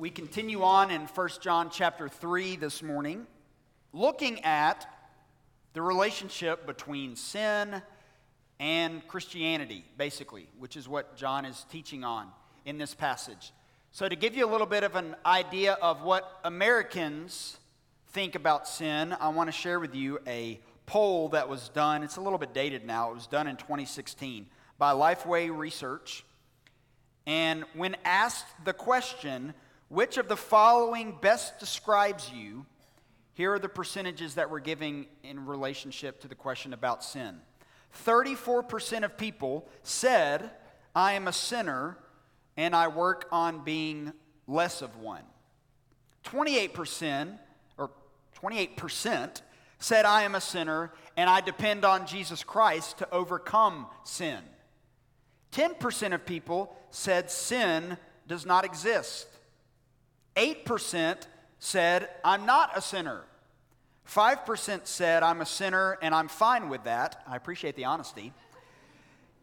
we continue on in 1 John chapter 3 this morning, looking at the relationship between sin and Christianity, basically, which is what John is teaching on in this passage. So, to give you a little bit of an idea of what Americans think about sin, I want to share with you a poll that was done. It's a little bit dated now, it was done in 2016 by Lifeway Research. And when asked the question, which of the following best describes you? Here are the percentages that we're giving in relationship to the question about sin. 34% of people said, I am a sinner and I work on being less of one. 28% or 28% said, I am a sinner and I depend on Jesus Christ to overcome sin. 10% of people said sin does not exist. 8% said, I'm not a sinner. 5% said, I'm a sinner and I'm fine with that. I appreciate the honesty.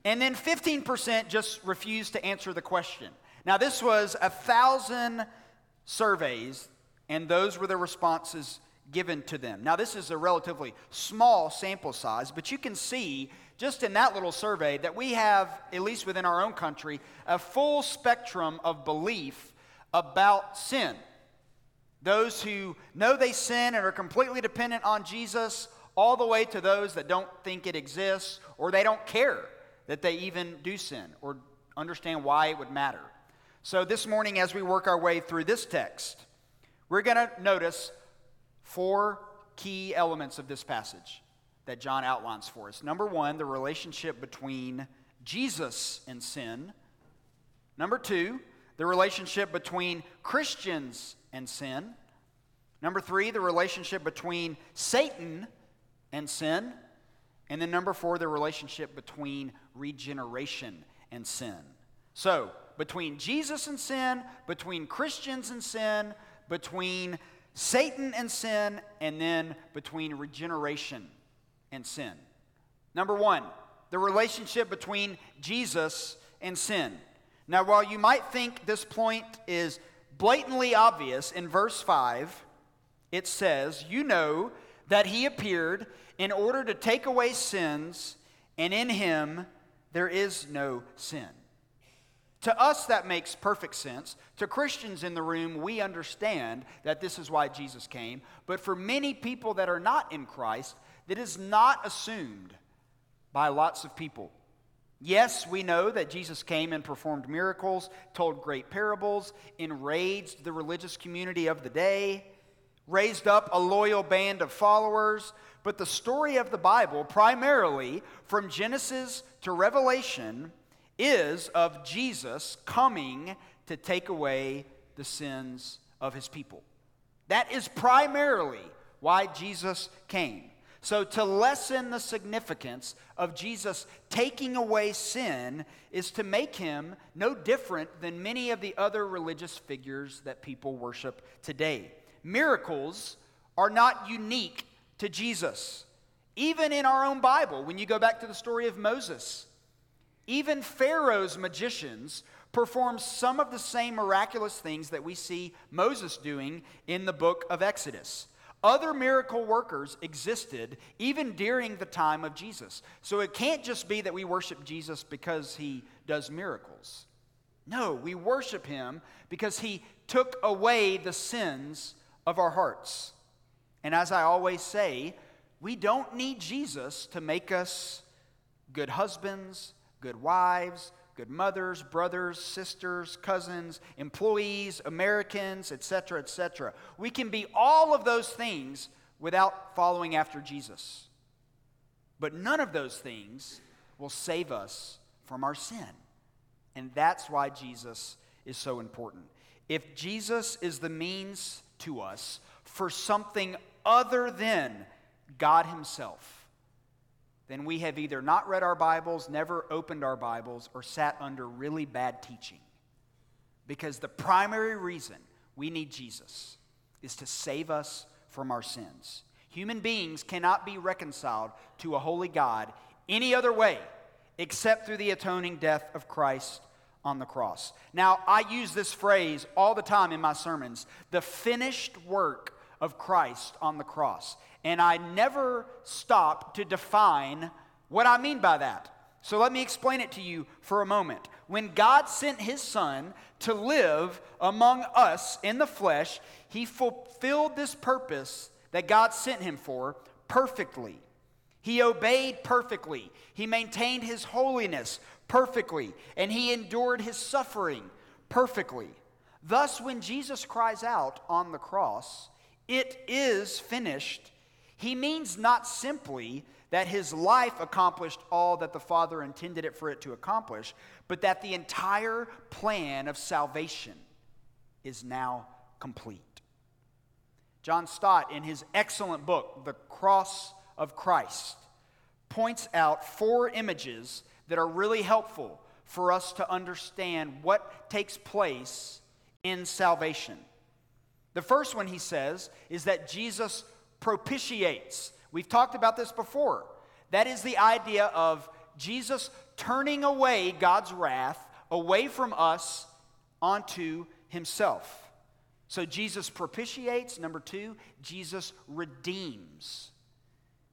And then 15% just refused to answer the question. Now, this was a thousand surveys, and those were the responses given to them. Now, this is a relatively small sample size, but you can see just in that little survey that we have, at least within our own country, a full spectrum of belief about sin. Those who know they sin and are completely dependent on Jesus, all the way to those that don't think it exists or they don't care that they even do sin or understand why it would matter. So, this morning, as we work our way through this text, we're going to notice four key elements of this passage that John outlines for us. Number one, the relationship between Jesus and sin. Number two, the relationship between Christians and sin. Number three, the relationship between Satan and sin. And then number four, the relationship between regeneration and sin. So, between Jesus and sin, between Christians and sin, between Satan and sin, and then between regeneration and sin. Number one, the relationship between Jesus and sin. Now, while you might think this point is blatantly obvious, in verse 5, it says, You know that he appeared in order to take away sins, and in him there is no sin. To us, that makes perfect sense. To Christians in the room, we understand that this is why Jesus came. But for many people that are not in Christ, that is not assumed by lots of people. Yes, we know that Jesus came and performed miracles, told great parables, enraged the religious community of the day, raised up a loyal band of followers. But the story of the Bible, primarily from Genesis to Revelation, is of Jesus coming to take away the sins of his people. That is primarily why Jesus came. So, to lessen the significance of Jesus taking away sin is to make him no different than many of the other religious figures that people worship today. Miracles are not unique to Jesus. Even in our own Bible, when you go back to the story of Moses, even Pharaoh's magicians perform some of the same miraculous things that we see Moses doing in the book of Exodus. Other miracle workers existed even during the time of Jesus. So it can't just be that we worship Jesus because he does miracles. No, we worship him because he took away the sins of our hearts. And as I always say, we don't need Jesus to make us good husbands, good wives, good mothers, brothers, sisters, cousins, employees, Americans, etc., etc. We can be all of those things without following after Jesus. But none of those things will save us from our sin. And that's why Jesus is so important. If Jesus is the means to us for something other than God Himself, then we have either not read our Bibles, never opened our Bibles, or sat under really bad teaching. Because the primary reason we need Jesus is to save us from our sins. Human beings cannot be reconciled to a holy God any other way except through the atoning death of Christ on the cross. Now, I use this phrase all the time in my sermons the finished work of Christ on the cross. And I never stop to define what I mean by that. So let me explain it to you for a moment. When God sent his son to live among us in the flesh, he fulfilled this purpose that God sent him for perfectly. He obeyed perfectly. He maintained his holiness perfectly. And he endured his suffering perfectly. Thus, when Jesus cries out on the cross, it is finished, he means not simply that his life accomplished all that the Father intended it for it to accomplish, but that the entire plan of salvation is now complete. John Stott, in his excellent book, The Cross of Christ points out four images that are really helpful for us to understand what takes place in salvation. The first one he says is that Jesus propitiates. We've talked about this before. That is the idea of Jesus turning away God's wrath away from us onto himself. So Jesus propitiates. Number two, Jesus redeems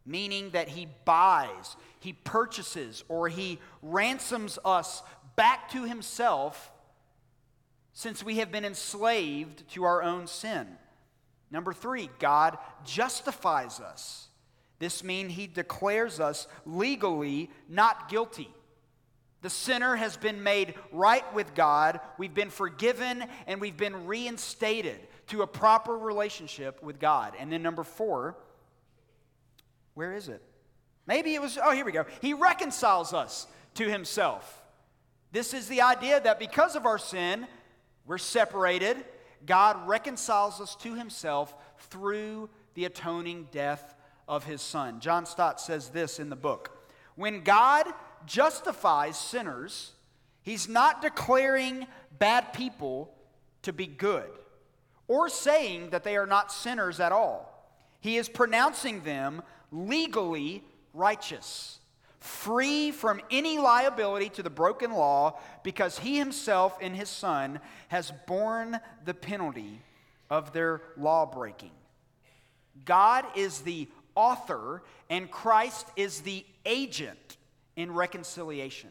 meaning that he buys, he purchases, or he ransoms us back to himself since we have been enslaved to our own sin. Number three, God justifies us. This means he declares us legally not guilty. The sinner has been made right with God, we've been forgiven, and we've been reinstated to a proper relationship with God. And then number four, where is it? Maybe it was, oh, here we go. He reconciles us to himself. This is the idea that because of our sin, we're separated. God reconciles us to himself through the atoning death of his son. John Stott says this in the book When God justifies sinners, he's not declaring bad people to be good or saying that they are not sinners at all. He is pronouncing them legally righteous, free from any liability to the broken law, because he himself in his Son has borne the penalty of their law breaking. God is the author, and Christ is the agent in reconciliation.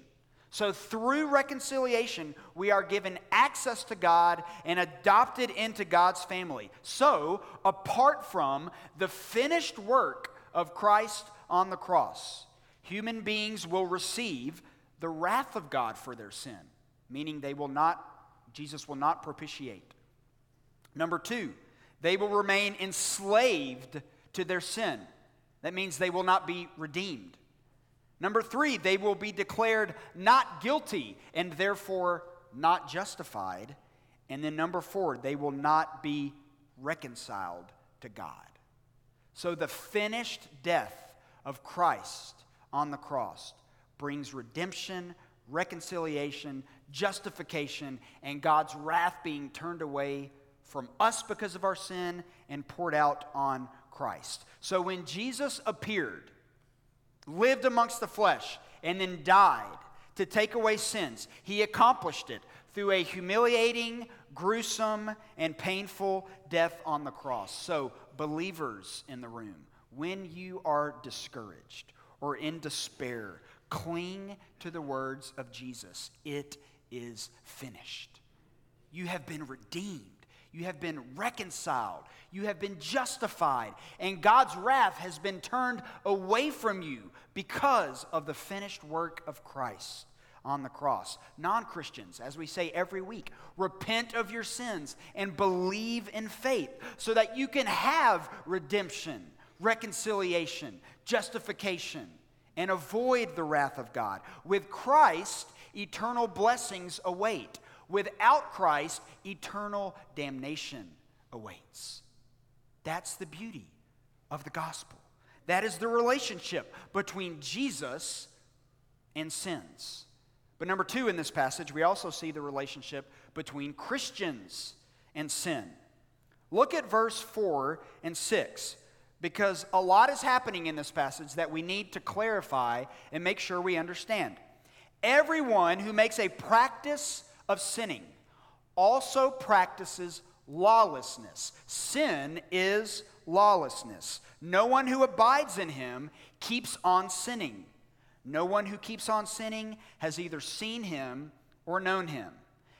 So, through reconciliation, we are given access to God and adopted into God's family. So, apart from the finished work of Christ on the cross, human beings will receive the wrath of God for their sin, meaning they will not, Jesus will not propitiate. Number two, they will remain enslaved to their sin. That means they will not be redeemed. Number three, they will be declared not guilty and therefore not justified. And then number four, they will not be reconciled to God. So the finished death of Christ on the cross brings redemption, reconciliation, justification, and God's wrath being turned away from us because of our sin and poured out on Christ. So when Jesus appeared, lived amongst the flesh, and then died to take away sins, he accomplished it through a humiliating, gruesome, and painful death on the cross. So believers in the room, when you are discouraged or in despair, cling to the words of Jesus. It is finished. You have been redeemed. You have been reconciled. You have been justified. And God's wrath has been turned away from you because of the finished work of Christ on the cross. Non Christians, as we say every week, repent of your sins and believe in faith so that you can have redemption, reconciliation, justification, and avoid the wrath of God. With Christ, eternal blessings await. Without Christ, eternal damnation awaits. That's the beauty of the gospel. That is the relationship between Jesus and sins. But number two, in this passage, we also see the relationship between Christians and sin. Look at verse 4 and 6, because a lot is happening in this passage that we need to clarify and make sure we understand. Everyone who makes a practice of sinning also practices lawlessness. Sin is lawlessness. No one who abides in him keeps on sinning. No one who keeps on sinning has either seen him or known him.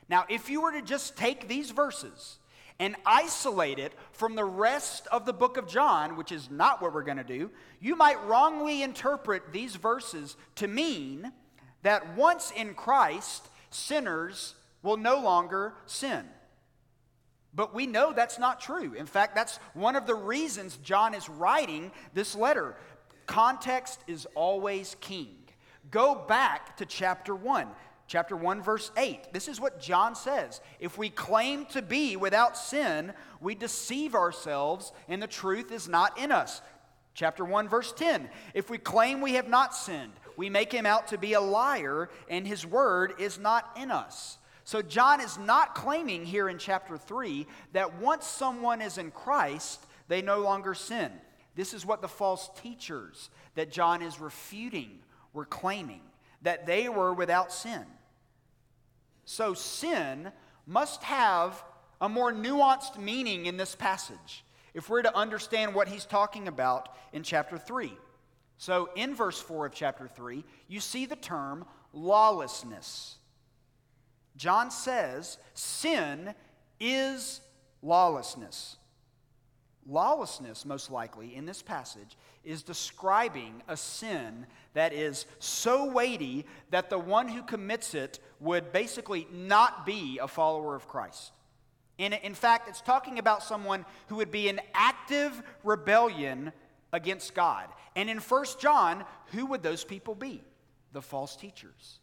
Now, if you were to just take these verses and isolate it from the rest of the book of John, which is not what we're going to do, you might wrongly interpret these verses to mean that once in Christ, sinners will no longer sin. But we know that's not true. In fact, that's one of the reasons John is writing this letter. Context is always king. Go back to chapter 1. Chapter 1, verse 8. This is what John says. If we claim to be without sin, we deceive ourselves and the truth is not in us. Chapter 1, verse 10. If we claim we have not sinned, we make him out to be a liar and his word is not in us. So, John is not claiming here in chapter 3 that once someone is in Christ, they no longer sin. This is what the false teachers that John is refuting were claiming that they were without sin. So, sin must have a more nuanced meaning in this passage if we're to understand what he's talking about in chapter 3. So, in verse 4 of chapter 3, you see the term lawlessness. John says sin is lawlessness. Lawlessness, most likely, in this passage, is describing a sin that is so weighty that the one who commits it would basically not be a follower of Christ. In, in fact, it's talking about someone who would be in active rebellion against God. And in 1 John, who would those people be? The false teachers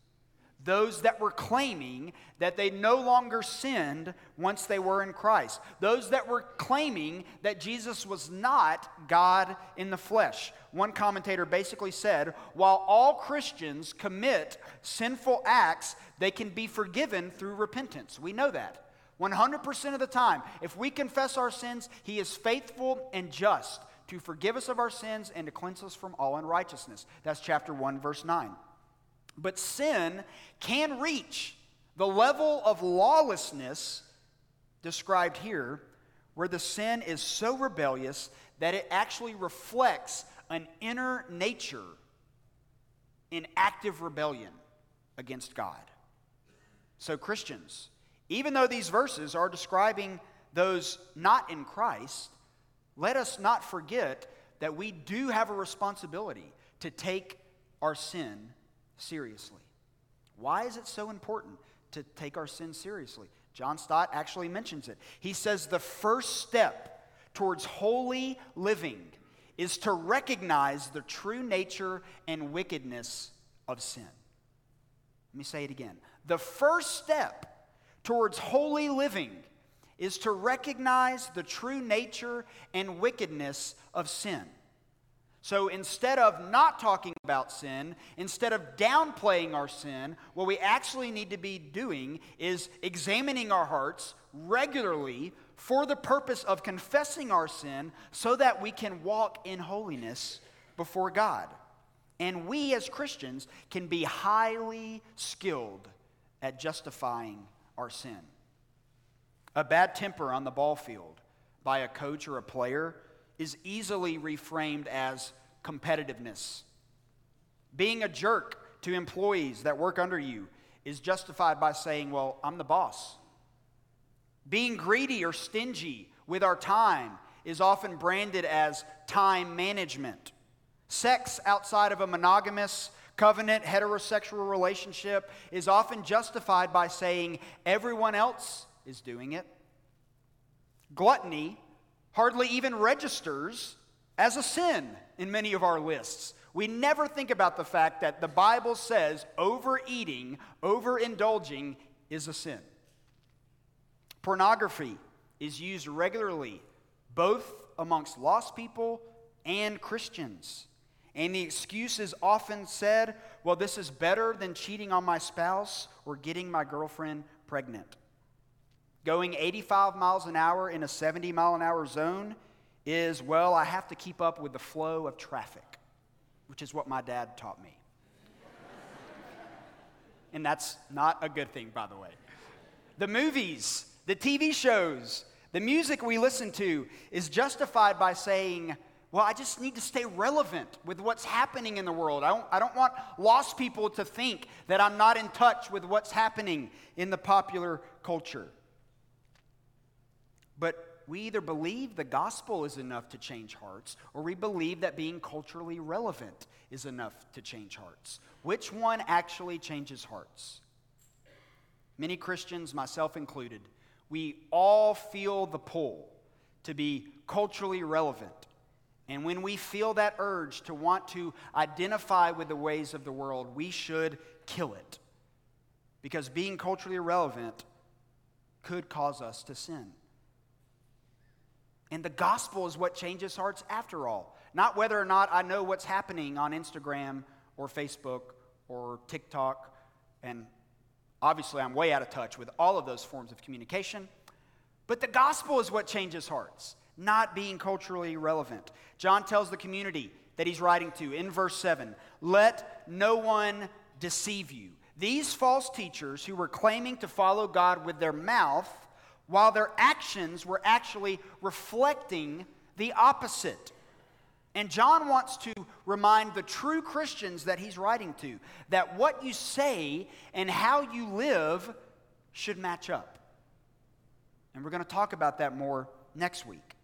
those that were claiming that they no longer sinned once they were in Christ, those that were claiming that Jesus was not God in the flesh. One commentator basically said while all Christians commit sinful acts, they can be forgiven through repentance. We know that. 100% of the time, if we confess our sins, He is faithful and just to forgive us of our sins and to cleanse us from all unrighteousness. That's chapter 1, verse 9. But sin can reach the level of lawlessness described here, where the sin is so rebellious that it actually reflects an inner nature in active rebellion against God. So, Christians, even though these verses are describing those not in Christ, let us not forget that we do have a responsibility to take our sin seriously. Why is it so important to take our sin seriously? John Stott actually mentions it. He says the first step towards holy living is to recognize the true nature and wickedness of sin. Let me say it again. The first step towards holy living is to recognize the true nature and wickedness of sin. So instead of not talking about sin, instead of downplaying our sin, what we actually need to be doing is examining our hearts regularly for the purpose of confessing our sin so that we can walk in holiness before God. And we as Christians can be highly skilled at justifying our sin. A bad temper on the ball field by a coach or a player is easily reframed as competitiveness. Being a jerk to employees that work under you is justified by saying, Well, I'm the boss. Being greedy or stingy with our time is often branded as time management. Sex outside of a monogamous, covenant, heterosexual relationship is often justified by saying everyone else is doing it. Gluttony hardly even registers as a sin in many of our lists. We never think about the fact that the Bible says overeating, overindulging is a sin. Pornography is used regularly, both amongst lost people and Christians. And the excuse is often said, well, this is better than cheating on my spouse or getting my girlfriend pregnant. Going 85 miles an hour in a 70 mile an hour zone is, well, I have to keep up with the flow of traffic, which is what my dad taught me. and that's not a good thing, by the way. the movies, the TV shows, the music we listen to is justified by saying, well, I just need to stay relevant with what's happening in the world. I don't, I don't want lost people to think that I'm not in touch with what's happening in the popular culture. But we either believe the gospel is enough to change hearts, or we believe that being culturally relevant is enough to change hearts. Which one actually changes hearts? Many Christians, myself included, we all feel the pull to be culturally relevant. And when we feel that urge to want to identify with the ways of the world, we should kill it. Because being culturally relevant could cause us to sin. And the gospel is what changes hearts after all. Not whether or not I know what's happening on Instagram or Facebook or TikTok. And obviously, I'm way out of touch with all of those forms of communication. But the gospel is what changes hearts, not being culturally relevant. John tells the community that he's writing to in verse 7 let no one deceive you. These false teachers who were claiming to follow God with their mouth while their actions were actually reflecting the opposite. And John wants to remind the true Christians that he's writing to that what you say and how you live should match up. And we're going to talk about that more next week.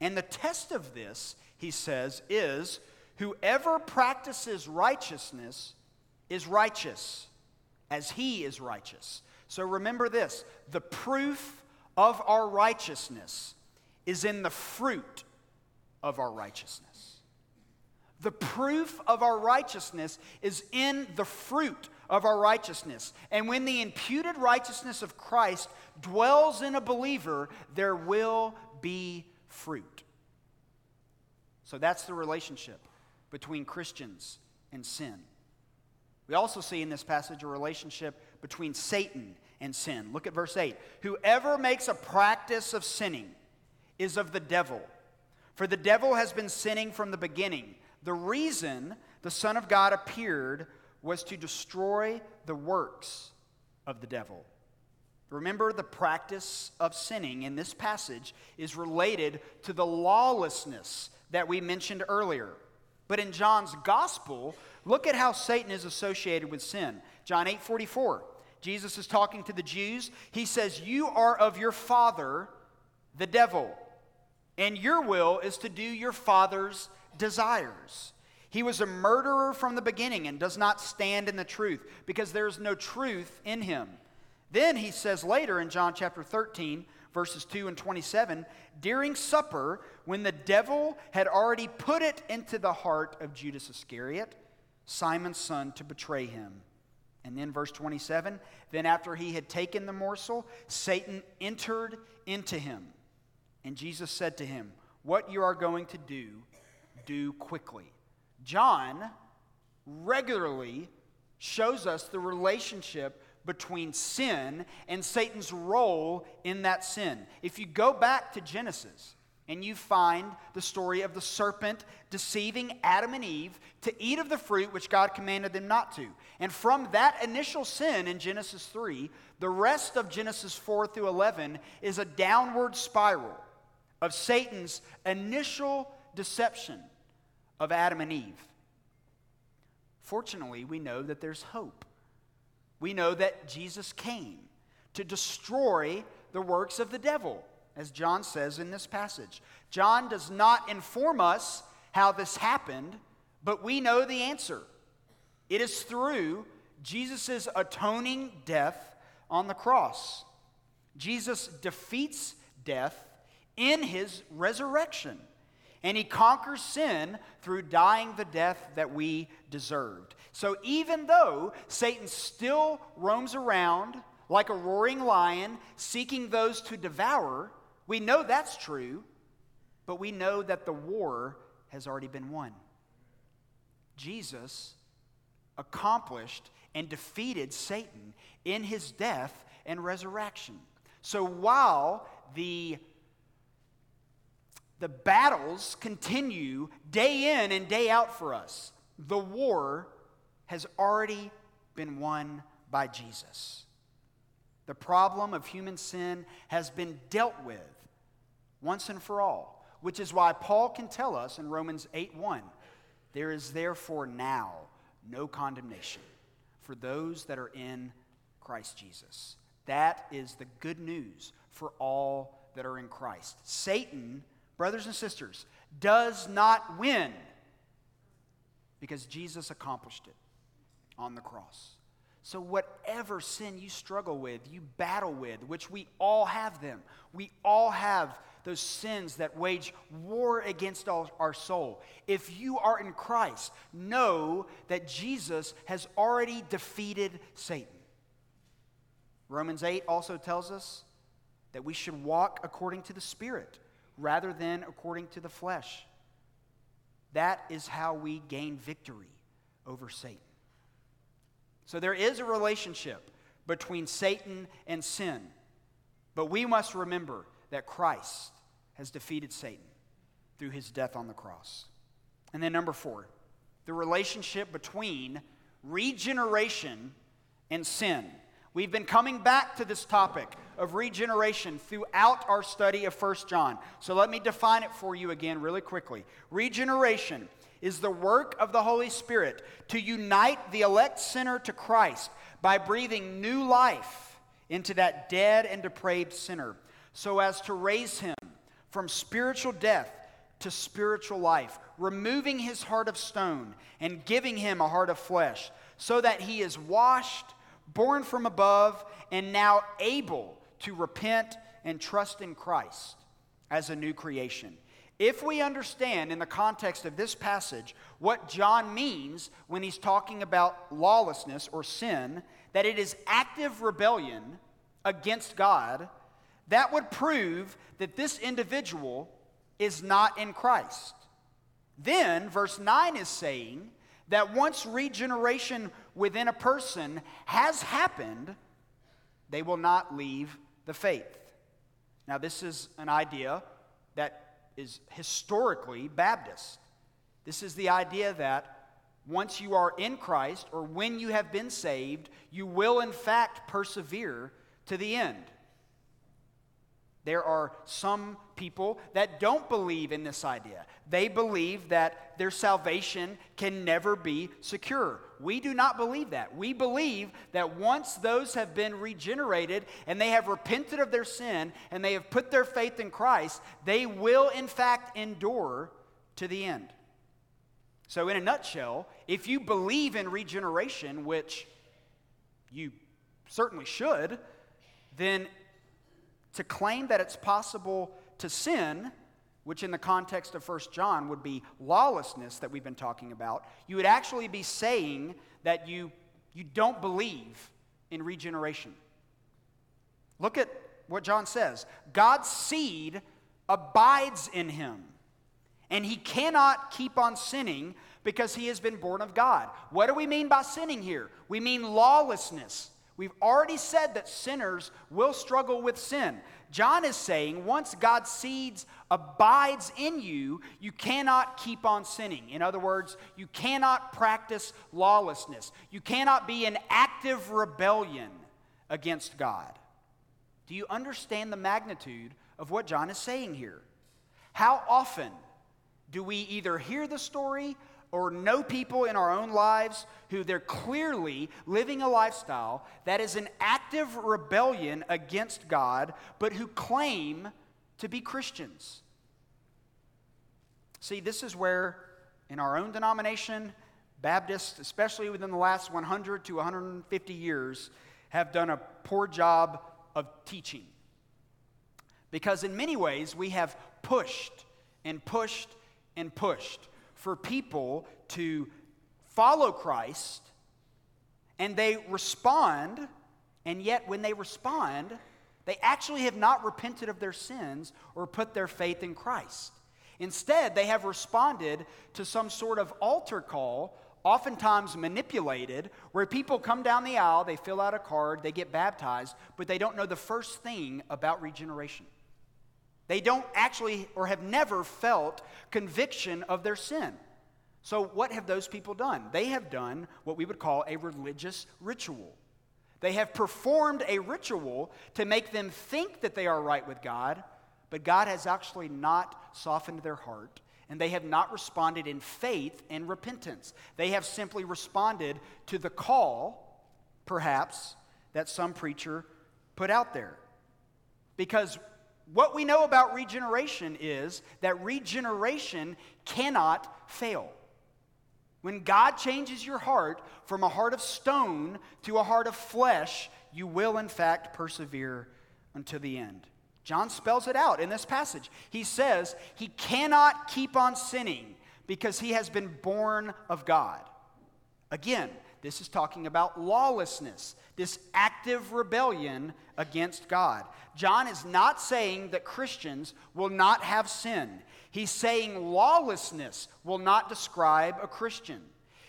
And the test of this, he says, is whoever practices righteousness is righteous as he is righteous. So remember this the proof of our righteousness is in the fruit of our righteousness. The proof of our righteousness is in the fruit of our righteousness. And when the imputed righteousness of Christ dwells in a believer, there will be fruit. So that's the relationship between Christians and sin. We also see in this passage a relationship between Satan and sin. Look at verse 8. Whoever makes a practice of sinning is of the devil, for the devil has been sinning from the beginning. The reason the Son of God appeared was to destroy the works of the devil. Remember, the practice of sinning in this passage is related to the lawlessness that we mentioned earlier. But in John's gospel, look at how Satan is associated with sin. John 8 44. Jesus is talking to the Jews. He says, You are of your father, the devil, and your will is to do your father's desires. He was a murderer from the beginning and does not stand in the truth because there is no truth in him. Then he says later in John chapter 13, verses 2 and 27, during supper, when the devil had already put it into the heart of Judas Iscariot, Simon's son, to betray him. And then, verse 27 then after he had taken the morsel, Satan entered into him. And Jesus said to him, What you are going to do, do quickly. John regularly shows us the relationship between sin and Satan's role in that sin. If you go back to Genesis, and you find the story of the serpent deceiving Adam and Eve to eat of the fruit which God commanded them not to. And from that initial sin in Genesis 3, the rest of Genesis 4 through 11 is a downward spiral of Satan's initial deception of Adam and Eve. Fortunately, we know that there's hope. We know that Jesus came to destroy the works of the devil as John says in this passage. John does not inform us how this happened, but we know the answer. It is through Jesus' atoning death on the cross. Jesus defeats death in his resurrection, and he conquers sin through dying the death that we deserved. So even though Satan still roams around like a roaring lion, seeking those to devour, we know that's true, but we know that the war has already been won. Jesus accomplished and defeated Satan in his death and resurrection. So while the the battles continue day in and day out for us. The war has already been won by Jesus. The problem of human sin has been dealt with once and for all, which is why Paul can tell us in Romans 8 1 there is therefore now no condemnation for those that are in Christ Jesus. That is the good news for all that are in Christ. Satan, brothers and sisters, does not win because Jesus accomplished it on the cross. So, whatever sin you struggle with, you battle with, which we all have them, we all have those sins that wage war against our soul. If you are in Christ, know that Jesus has already defeated Satan. Romans 8 also tells us that we should walk according to the Spirit rather than according to the flesh. That is how we gain victory over Satan. So there is a relationship between Satan and sin. But we must remember that Christ has defeated Satan through his death on the cross. And then, number four, the relationship between regeneration and sin. We've been coming back to this topic of regeneration throughout our study of 1 John. So let me define it for you again, really quickly. Regeneration is the work of the Holy Spirit to unite the elect sinner to Christ by breathing new life into that dead and depraved sinner so as to raise him from spiritual death to spiritual life, removing his heart of stone and giving him a heart of flesh, so that he is washed, born from above, and now able to repent and trust in Christ as a new creation. If we understand in the context of this passage what John means when he's talking about lawlessness or sin, that it is active rebellion against God, that would prove that this individual is not in Christ. Then, verse 9 is saying that once regeneration within a person has happened, they will not leave the faith. Now, this is an idea that is historically Baptist. This is the idea that once you are in Christ or when you have been saved, you will in fact persevere to the end. There are some people that don't believe in this idea. They believe that their salvation can never be secure. We do not believe that. We believe that once those have been regenerated and they have repented of their sin and they have put their faith in Christ, they will in fact endure to the end. So, in a nutshell, if you believe in regeneration, which you certainly should, then to claim that it's possible to sin, which in the context of 1 John would be lawlessness that we've been talking about, you would actually be saying that you, you don't believe in regeneration. Look at what John says God's seed abides in him, and he cannot keep on sinning because he has been born of God. What do we mean by sinning here? We mean lawlessness. We've already said that sinners will struggle with sin. John is saying once God's seeds abides in you, you cannot keep on sinning. In other words, you cannot practice lawlessness. You cannot be in active rebellion against God. Do you understand the magnitude of what John is saying here? How often do we either hear the story or know people in our own lives who they're clearly living a lifestyle that is an active rebellion against God, but who claim to be Christians. See, this is where, in our own denomination, Baptists, especially within the last 100 to 150 years, have done a poor job of teaching. Because in many ways, we have pushed and pushed and pushed for people to follow Christ and they respond, and yet when they respond, they actually have not repented of their sins or put their faith in Christ. Instead, they have responded to some sort of altar call, oftentimes manipulated, where people come down the aisle, they fill out a card, they get baptized, but they don't know the first thing about regeneration. They don't actually or have never felt conviction of their sin. So, what have those people done? They have done what we would call a religious ritual. They have performed a ritual to make them think that they are right with God, but God has actually not softened their heart, and they have not responded in faith and repentance. They have simply responded to the call, perhaps, that some preacher put out there. Because what we know about regeneration is that regeneration cannot fail. When God changes your heart from a heart of stone to a heart of flesh, you will in fact persevere until the end. John spells it out in this passage. He says he cannot keep on sinning because he has been born of God. Again, this is talking about lawlessness, this active rebellion against God. John is not saying that Christians will not have sin. He's saying lawlessness will not describe a Christian.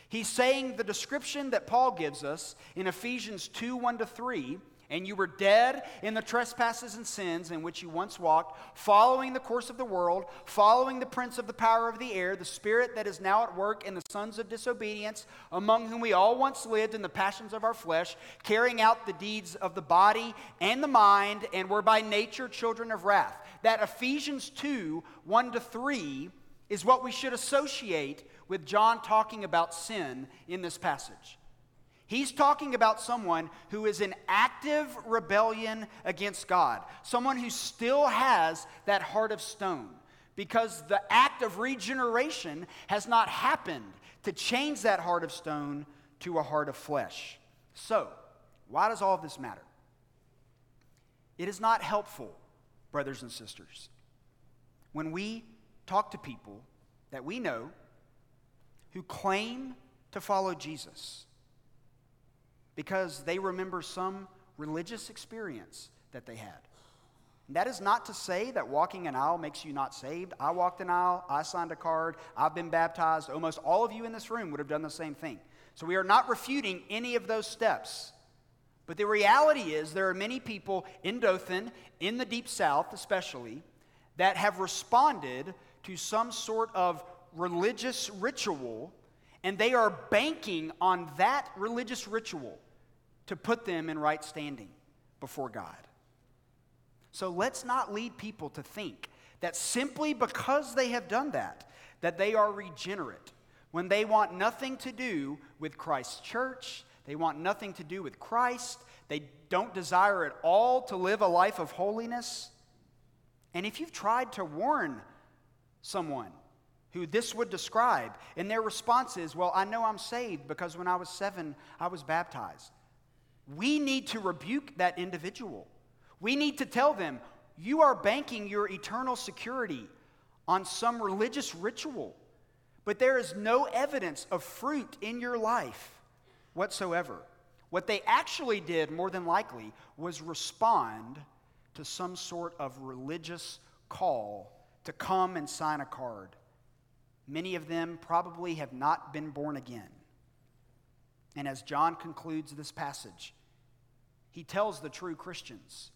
He's saying the description that Paul gives us in Ephesians 2 1 to 3 and you were dead in the trespasses and sins in which you once walked, following the course of the world, following the prince of the power of the air, the spirit that is now at work in the sons of disobedience, among whom we all once lived in the passions of our flesh, carrying out the deeds of the body and the mind, and were by nature children of wrath. That Ephesians 2 1 to 3 is what we should associate with John talking about sin in this passage. He's talking about someone who is in active rebellion against God, someone who still has that heart of stone, because the act of regeneration has not happened to change that heart of stone to a heart of flesh. So, why does all of this matter? It is not helpful, brothers and sisters, when we talk to people that we know who claim to follow Jesus because they remember some religious experience that they had. And that is not to say that walking an aisle makes you not saved. I walked an aisle, I signed a card, I've been baptized. Almost all of you in this room would have done the same thing. So we are not refuting any of those steps. But the reality is, there are many people in Dothan, in the Deep South especially, that have responded to some sort of religious ritual, and they are banking on that religious ritual to put them in right standing before God. So let's not lead people to think that simply because they have done that, that they are regenerate when they want nothing to do with Christ's church, they want nothing to do with Christ, they don't desire at all to live a life of holiness. And if you've tried to warn someone who this would describe, and their response is, Well, I know I'm saved because when I was seven, I was baptized we need to rebuke that individual. We need to tell them, you are banking your eternal security on some religious ritual, but there is no evidence of fruit in your life whatsoever. What they actually did, more than likely, was respond to some sort of religious call to come and sign a card. Many of them probably have not been born again. And as John concludes this passage, he tells the true Christians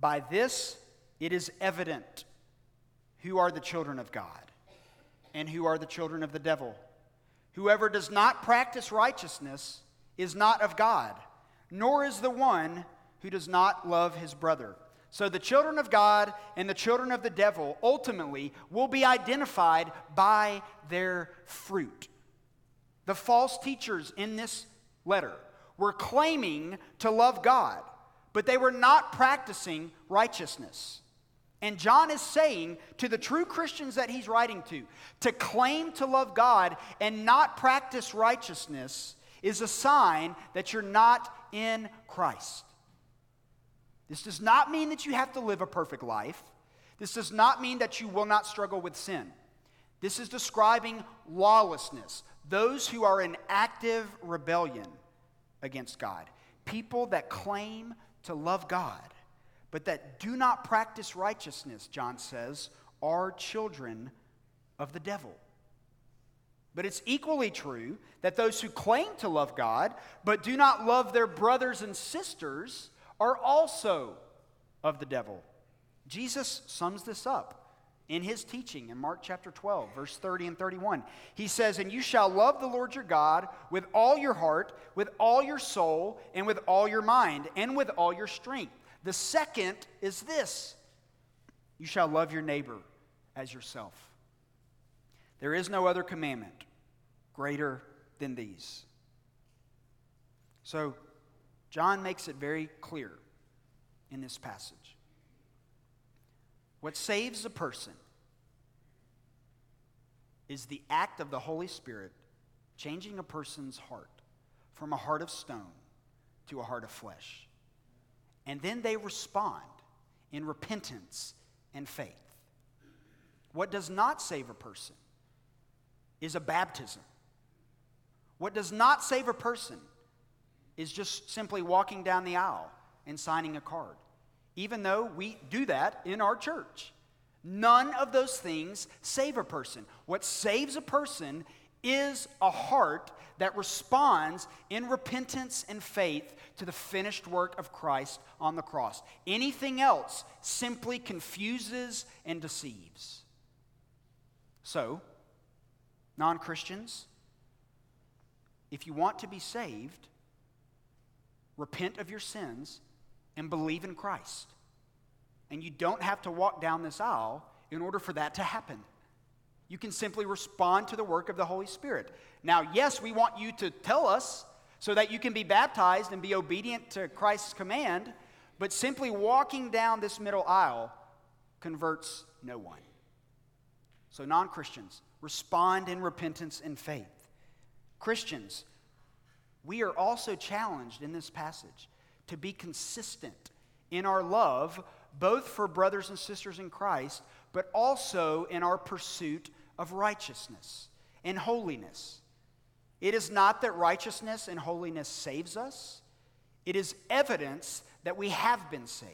By this it is evident who are the children of God and who are the children of the devil. Whoever does not practice righteousness is not of God, nor is the one who does not love his brother. So the children of God and the children of the devil ultimately will be identified by their fruit. The false teachers in this letter were claiming to love God, but they were not practicing righteousness. And John is saying to the true Christians that he's writing to, to claim to love God and not practice righteousness is a sign that you're not in Christ. This does not mean that you have to live a perfect life. This does not mean that you will not struggle with sin. This is describing lawlessness, those who are in active rebellion against God. People that claim to love God, but that do not practice righteousness, John says, are children of the devil. But it's equally true that those who claim to love God, but do not love their brothers and sisters, are also of the devil. Jesus sums this up in his teaching in Mark chapter 12, verse 30 and 31. He says, And you shall love the Lord your God with all your heart, with all your soul, and with all your mind, and with all your strength. The second is this you shall love your neighbor as yourself. There is no other commandment greater than these. So, John makes it very clear in this passage. What saves a person is the act of the Holy Spirit changing a person's heart from a heart of stone to a heart of flesh. And then they respond in repentance and faith. What does not save a person is a baptism. What does not save a person is just simply walking down the aisle and signing a card, even though we do that in our church. None of those things save a person. What saves a person is a heart that responds in repentance and faith to the finished work of Christ on the cross. Anything else simply confuses and deceives. So, non Christians, if you want to be saved, repent of your sins and believe in Christ. And you don't have to walk down this aisle in order for that to happen. You can simply respond to the work of the Holy Spirit. Now, yes, we want you to tell us so that you can be baptized and be obedient to Christ's command, but simply walking down this middle aisle converts no one. So, non Christians, respond in repentance and faith. Christians, we are also challenged in this passage to be consistent in our love, both for brothers and sisters in Christ, but also in our pursuit of righteousness and holiness. It is not that righteousness and holiness saves us, it is evidence that we have been saved.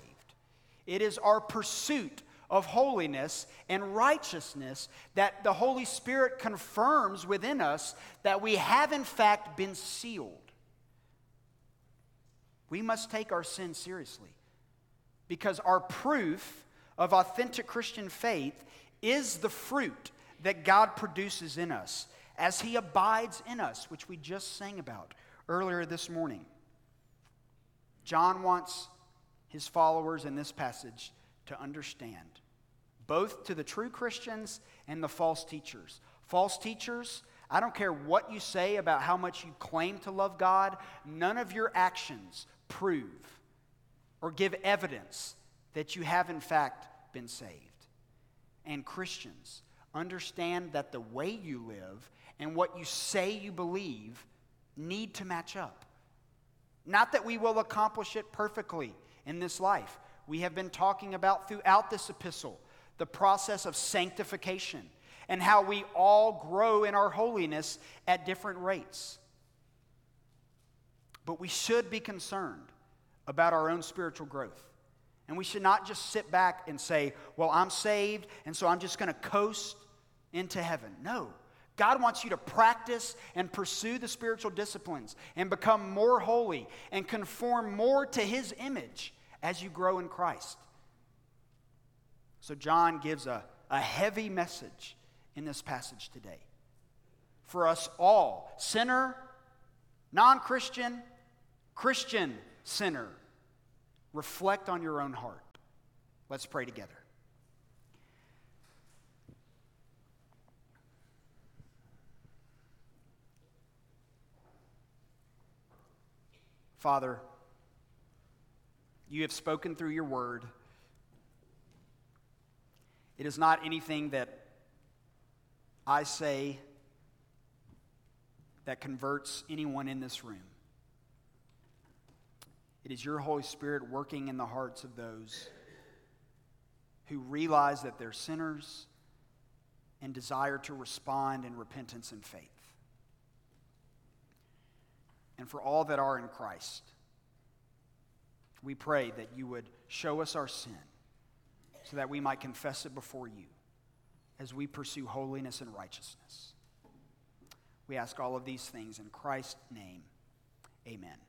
It is our pursuit of holiness and righteousness that the Holy Spirit confirms within us that we have, in fact, been sealed. We must take our sin seriously because our proof of authentic Christian faith is the fruit that God produces in us as He abides in us, which we just sang about earlier this morning. John wants his followers in this passage to understand, both to the true Christians and the false teachers. False teachers, I don't care what you say about how much you claim to love God, none of your actions prove or give evidence that you have, in fact, been saved. And Christians, understand that the way you live and what you say you believe need to match up. Not that we will accomplish it perfectly in this life. We have been talking about throughout this epistle the process of sanctification and how we all grow in our holiness at different rates. But we should be concerned about our own spiritual growth. And we should not just sit back and say, Well, I'm saved, and so I'm just going to coast into heaven. No. God wants you to practice and pursue the spiritual disciplines and become more holy and conform more to His image as you grow in Christ. So, John gives a, a heavy message in this passage today for us all sinner, non Christian, Christian sinner. Reflect on your own heart. Let's pray together. Father, you have spoken through your word. It is not anything that I say that converts anyone in this room. It is your Holy Spirit working in the hearts of those who realize that they're sinners and desire to respond in repentance and faith and for all that are in Christ. We pray that you would show us our sin so that we might confess it before you as we pursue holiness and righteousness. We ask all of these things in Christ's name. Amen.